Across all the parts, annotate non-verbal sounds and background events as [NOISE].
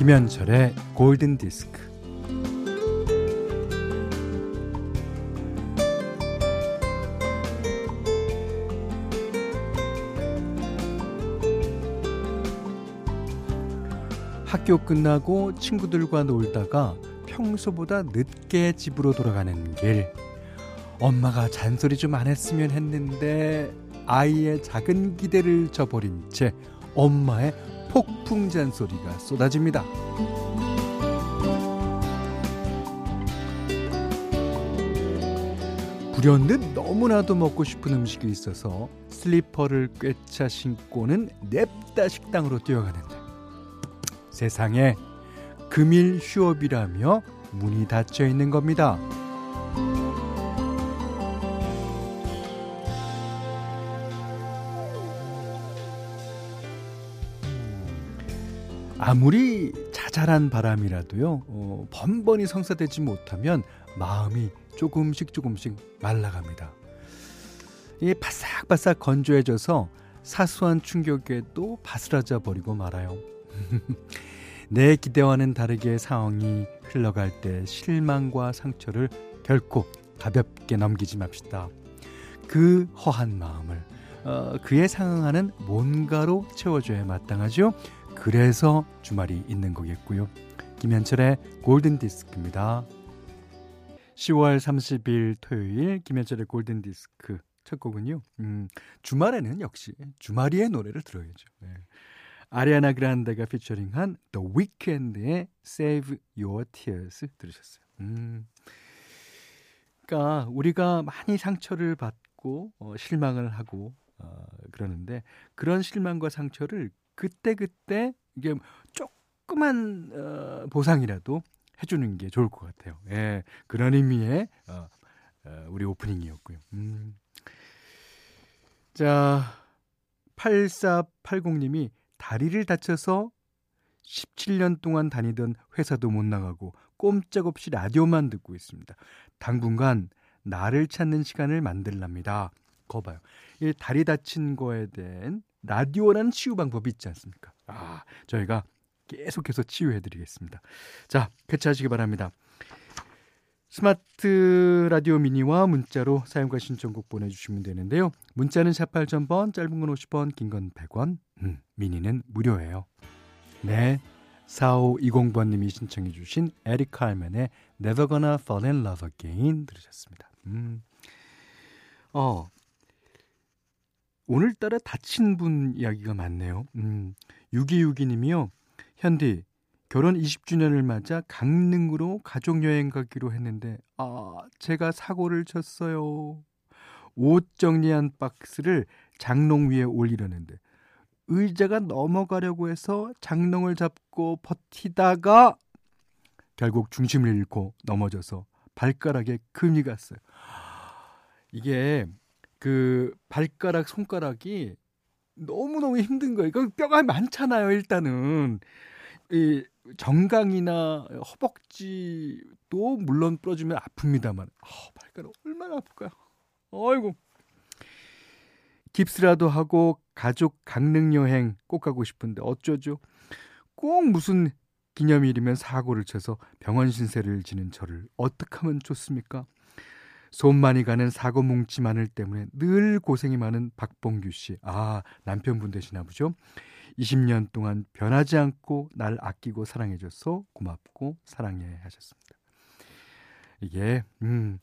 김현철의 골든 디스크. 학교 끝나고 친구들과 놀다가 평소보다 늦게 집으로 돌아가는 길. 엄마가 잔소리 좀 안 했으면 했는데 아이의 작은 기대를 저버린 채 엄마의 폭풍 잔소리가 쏟아집니다. 불현듯 너무나도 먹고 싶은 음식이 있어서 슬리퍼를 꿰차 신고는 냅다 식당으로 뛰어가는데 세상에 금일 휴업이라며 문이 닫혀 있는 겁니다. 아무리 자잘한 바람이라도요, 어, 번번이 성사되지 못하면 마음이 조금씩 조금씩 말라갑니다. 이 바싹바싹 건조해져서 사소한 충격에도 바스라져 버리고 말아요. [LAUGHS] 내 기대와는 다르게 상황이 흘러갈 때 실망과 상처를 결코 가볍게 넘기지 맙시다. 그 허한 마음을 어, 그에 상응하는 뭔가로 채워줘야 마땅하죠. 그래서 주말이 있는 거겠고요. 김현철의 골든 디스크입니다. 10월 30일 토요일 김현철의 골든 디스크 첫 곡은요. 음, 주말에는 역시 주말이의 노래를 들어야죠. 네. 아리아나 그란데가 피처링한 The Weeknd의 Save Your Tears 들으셨어요. 음. 그러니까 우리가 많이 상처를 받고 어, 실망을 하고 어, 그러는데 그런 실망과 상처를 그때 그때 이게 조그만 어, 보상이라도 해주는 게 좋을 것 같아요. 예, 그런 의미의 어, 어, 우리 오프닝이었고요. 음. 자, 8480님이 다리를 다쳐서 17년 동안 다니던 회사도 못 나가고 꼼짝없이 라디오만 듣고 있습니다. 당분간 나를 찾는 시간을 만들랍니다. 거 봐요. 이 다리 다친 거에 대한 라디오라는 치유 방법이 있지 않습니까? 아, 저희가 계속해서 치유해 드리겠습니다. 자, 개최하시기 바랍니다. 스마트 라디오 미니와 문자로 사용과 신청곡 보내주시면 되는데요. 문자는 4 8000번, 짧은 건 50원, 긴 건 100원, 음, 미니는 무료예요. 네, 4520번님이 신청해 주신 에릭 칼맨의 Never Gonna Fall in Love Again 들으셨습니다. 음. 어, 오늘따라 다친 분 이야기가 많네요. 음, 6262님이요. 현디, 결혼 20주년을 맞아 강릉으로 가족여행 가기로 했는데, 아, 제가 사고를 쳤어요. 옷 정리한 박스를 장롱 위에 올리려는데, 의자가 넘어가려고 해서 장롱을 잡고 버티다가 결국 중심을 잃고 넘어져서 발가락에 금이 갔어요. 이게 그 발가락 손가락이 너무너무 힘든 거예요. 그 뼈가 많잖아요, 일단은. 이 정강이나 허벅지도 물론 부러지면 아픕니다만 어, 발가락 얼마나 아플까요? 어이구. 깁스라도 하고 가족 강릉 여행 꼭 가고 싶은데 어쩌죠? 꼭 무슨 기념일이면 사고를 쳐서 병원 신세를 지는 저를 어떻게 하면 좋습니까? 손 많이 가는 사고 뭉치 마늘 때문에 늘 고생이 많은 박봉규 씨. 아, 남편분 되시나 보죠? 20년 동안 변하지 않고 날 아끼고 사랑해줘서 고맙고 사랑해 하셨습니다. 이게, 음,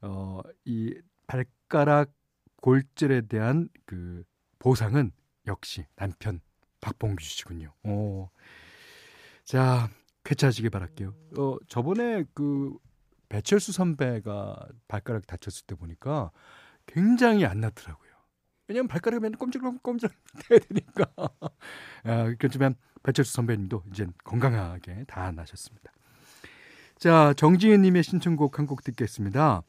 어, 이 발가락 골절에 대한 그 보상은 역시 남편 박봉규 씨군요. 어. 자, 쾌차하시길 바랄게요. 어, 저번에 그 배철수 선배가 발가락 다쳤을 때 보니까 굉장히 안 낫더라고요. 왜냐면 발가락이 맨날 꼼질꼼질 해야 되니까. [LAUGHS] 아, 그렇지만 배철수 선배님도 이제 건강하게 다 나셨습니다. 자, 정지은님의 신청곡 한 곡 듣겠습니다.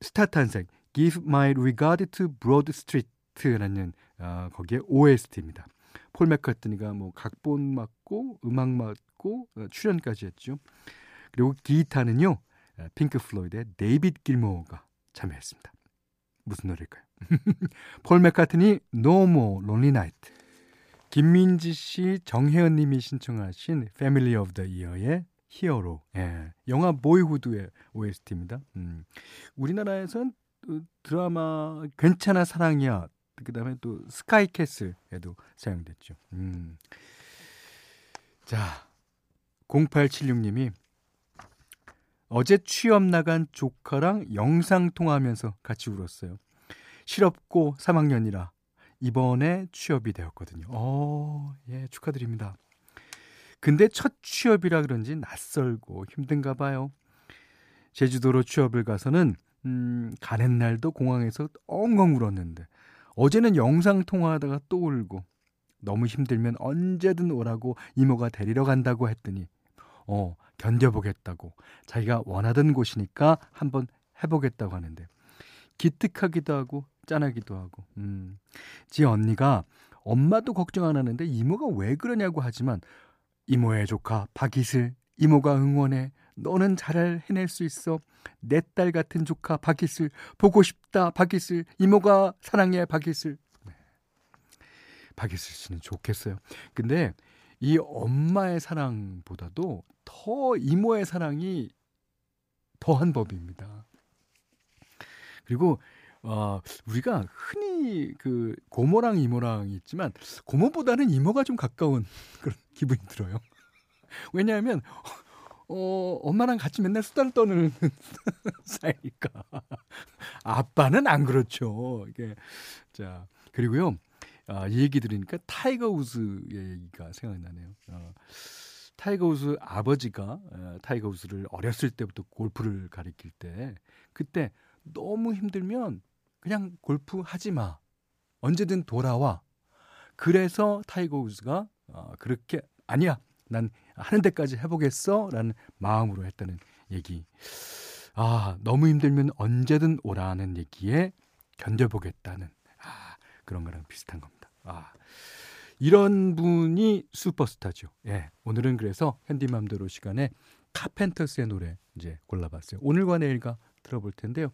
스타 탄생, Give My Regard to Broad Street라는 어, 거기에 OST입니다. 폴 맥카트니가 뭐 각본 맡고 음악 맡고 어, 출연까지 했죠. 그리고 기타는요 핑크 플로이드의 데이빗 길모어가 참여했습니다. 무슨 노래일까요? [LAUGHS] 폴 맥카트니 No More Lonely Night 김민지 씨, 정혜연 님이 신청하신 Family of the Year의 Hero. 예. 영화 Boyhood의 OST입니다. 음. 우리나라에선 드라마 괜찮아 사랑이야. 그다음에 또 스카이캐슬에도 사용됐죠. 음. 자. 0876님이 어제 취업 나간 조카랑 영상 통화하면서 같이 울었어요. 실업고 3학년이라 이번에 취업이 되었거든요. 어, 예, 축하드립니다. 근데 첫 취업이라 그런지 낯설고 힘든가 봐요. 제주도로 취업을 가서는 음, 가는 날도 공항에서 엉엉 울었는데 어제는 영상 통화하다가 또 울고 너무 힘들면 언제든 오라고 이모가 데리러 간다고 했더니 어, 견뎌보겠다고. 자기가 원하던 곳이니까 한번 해보겠다고 하는데 기특하기도 하고 짠하기도 하고. 음. 지 언니가 엄마도 걱정 안 하는데 이모가 왜 그러냐고 하지만 이모의 조카 박이슬 이모가 응원해 너는 잘 해낼 수 있어. 내 딸 같은 조카 박이슬 보고 싶다 박이슬. 이모가 사랑해 박이슬. 네. 박이슬 씨는 좋겠어요. 근데 이 엄마의 사랑보다도 더 이모의 사랑이 더한 법입니다. 그리고 어, 우리가 흔히 그 고모랑 이모랑 있지만 고모보다는 이모가 좀 가까운 [LAUGHS] 그런 기분이 들어요. 왜냐하면 어, 엄마랑 같이 맨날 수다를 떠는 [LAUGHS] 사이니까. 아빠는 안 그렇죠. 이게 자 그리고요. 아, 이 얘기 들으니까 타이거 우즈 얘기가 생각나네요. 어, 타이거 우즈 아버지가 어, 타이거 우즈를 어렸을 때부터 골프를 가르칠 때 그때 너무 힘들면 그냥 골프 하지 마. 언제든 돌아와. 그래서 타이거 우즈가 어, 그렇게 아니야. 난 하는 데까지 해보겠어. 라는 마음으로 했다는 얘기. 아, 너무 힘들면 언제든 오라는 얘기에 견뎌보겠다는 아, 그런 거랑 비슷한 겁니다. 아, 이런 분이 슈퍼스타죠. 예. 오늘은 그래서 현디맘대로 시간에 카펜터스의 노래 이제 골라봤어요. 오늘과 내일가 들어볼 텐데요.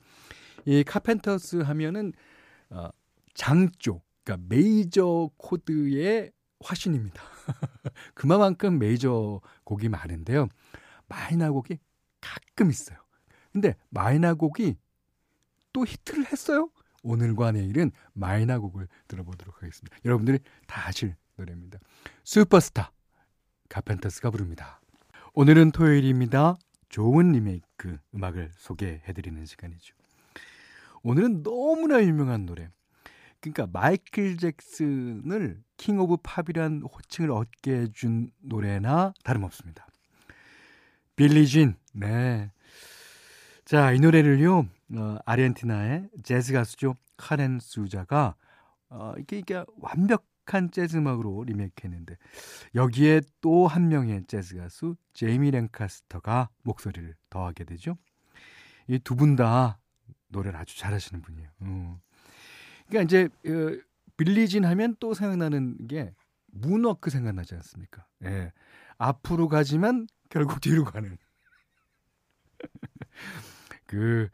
이 카펜터스 하면은 어, 장조, 그러니까 메이저 코드의 화신입니다. [LAUGHS] 그만큼 메이저 곡이 많은데요. 마이너 곡이 가끔 있어요. 근데 마이너 곡이 또 히트를 했어요. 오늘과 내일은 마이너 곡을 들어보도록 하겠습니다. 여러분들이 다 아실 노래입니다. 슈퍼스타 카펜터스가 부릅니다. 오늘은 토요일입니다. 좋은 리메이크 음악을 소개해드리는 시간이죠. 오늘은 너무나 유명한 노래. 그러니까 마이클 잭슨을 King of Pop이란 호칭을 얻게 해준 노래나 다름없습니다. Billie Jean. 네. 자, 이 노래를요. 어, 아르헨티나의 재즈 가수죠. 카렌 수자가 어, 이게 이게 완벽한 재즈 음악으로 리메이크했는데 여기에 또 한 명의 재즈 가수 제이미 랭카스터가 목소리를 더하게 되죠. 이 두 분 다 노래를 아주 잘하시는 분이에요. 음. 그러니까 이제 어, 빌리진 하면 또 생각나는 게 문워크 생각나지 않습니까? 예. 앞으로 가지만 결국 뒤로 가는. [LAUGHS] 그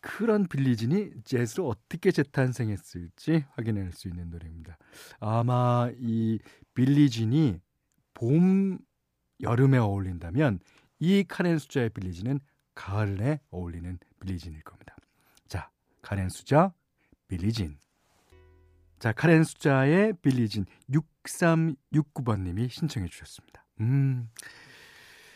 그런 빌리진이 재즈로 어떻게 재탄생했을지 확인할 수 있는 노래입니다. 아마 이 빌리진이 봄 여름에 어울린다면 이 카렌 수자의 빌리진은 가을에 어울리는 빌리진일 겁니다. 자, 카렌 수자 빌리진. 자, 카렌 수자의 빌리진 6369번 님이 신청해 주셨습니다. 음.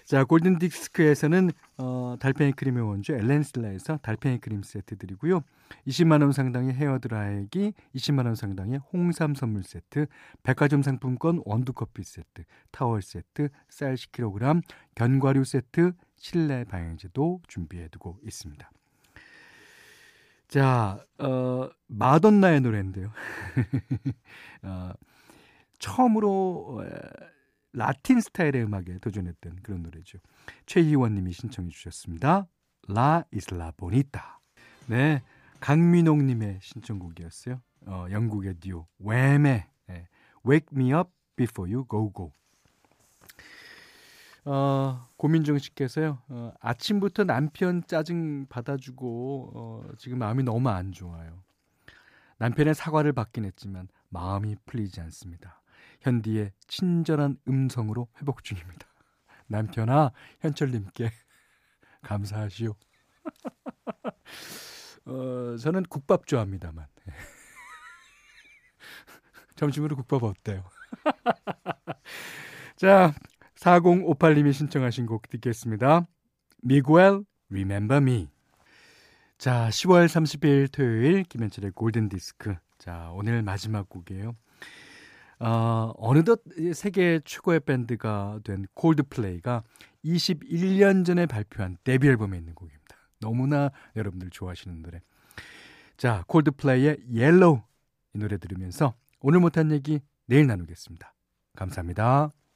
자, 골든 디스크에서는 어, 달팽이 크림의 원조 엘렌슬라에서 달팽이 크림 세트 드리고요. 20만 원 상당의 헤어 드라이기, 20만 원 상당의 홍삼 선물 세트, 백화점 상품권 원두 커피 세트, 타월 세트, 쌀 10kg, 견과류 세트, 실내 방향제도 준비해 두고 있습니다. 자, 어, 마돈나의 노래인데요. [LAUGHS] 어, 처음으로 어, 라틴 스타일의 음악에 도전했던 그런 노래죠. 최희원 님이 신청해 주셨습니다. 라 이슬라 보니타. 네. 강민옥 님의 신청곡이었어요. 어, 영국의 듀오 웸의 네. Wake Me Up Before You Go Go. 어, 고민정 씨께서요. 어, 아침부터 남편 짜증 받아주고 어, 지금 마음이 너무 안 좋아요. 남편의 사과를 받긴 했지만 마음이 풀리지 않습니다. 현디의 친절한 음성으로 회복 중입니다. [LAUGHS] 남편아, 현철님께 [LAUGHS] 감사하시오. [LAUGHS] 어, 저는 국밥 좋아합니다만. 점심으로 국밥 어때요? 자, 4058님이 신청하신 곡 듣겠습니다. 미구엘, Remember Me. 자, 10월 30일 토요일 김현철의 골든 디스크. 자, 오늘 마지막 곡이에요. 어, 어느덧 세계 최고의 밴드가 된 콜드플레이가 21년 전에 발표한 데뷔 앨범에 있는 곡입니다. 너무나 여러분들 좋아하시는 노래. 자, 콜드플레이의 Yellow 이 노래 들으면서 오늘 못한 얘기 내일 나누겠습니다. 감사합니다.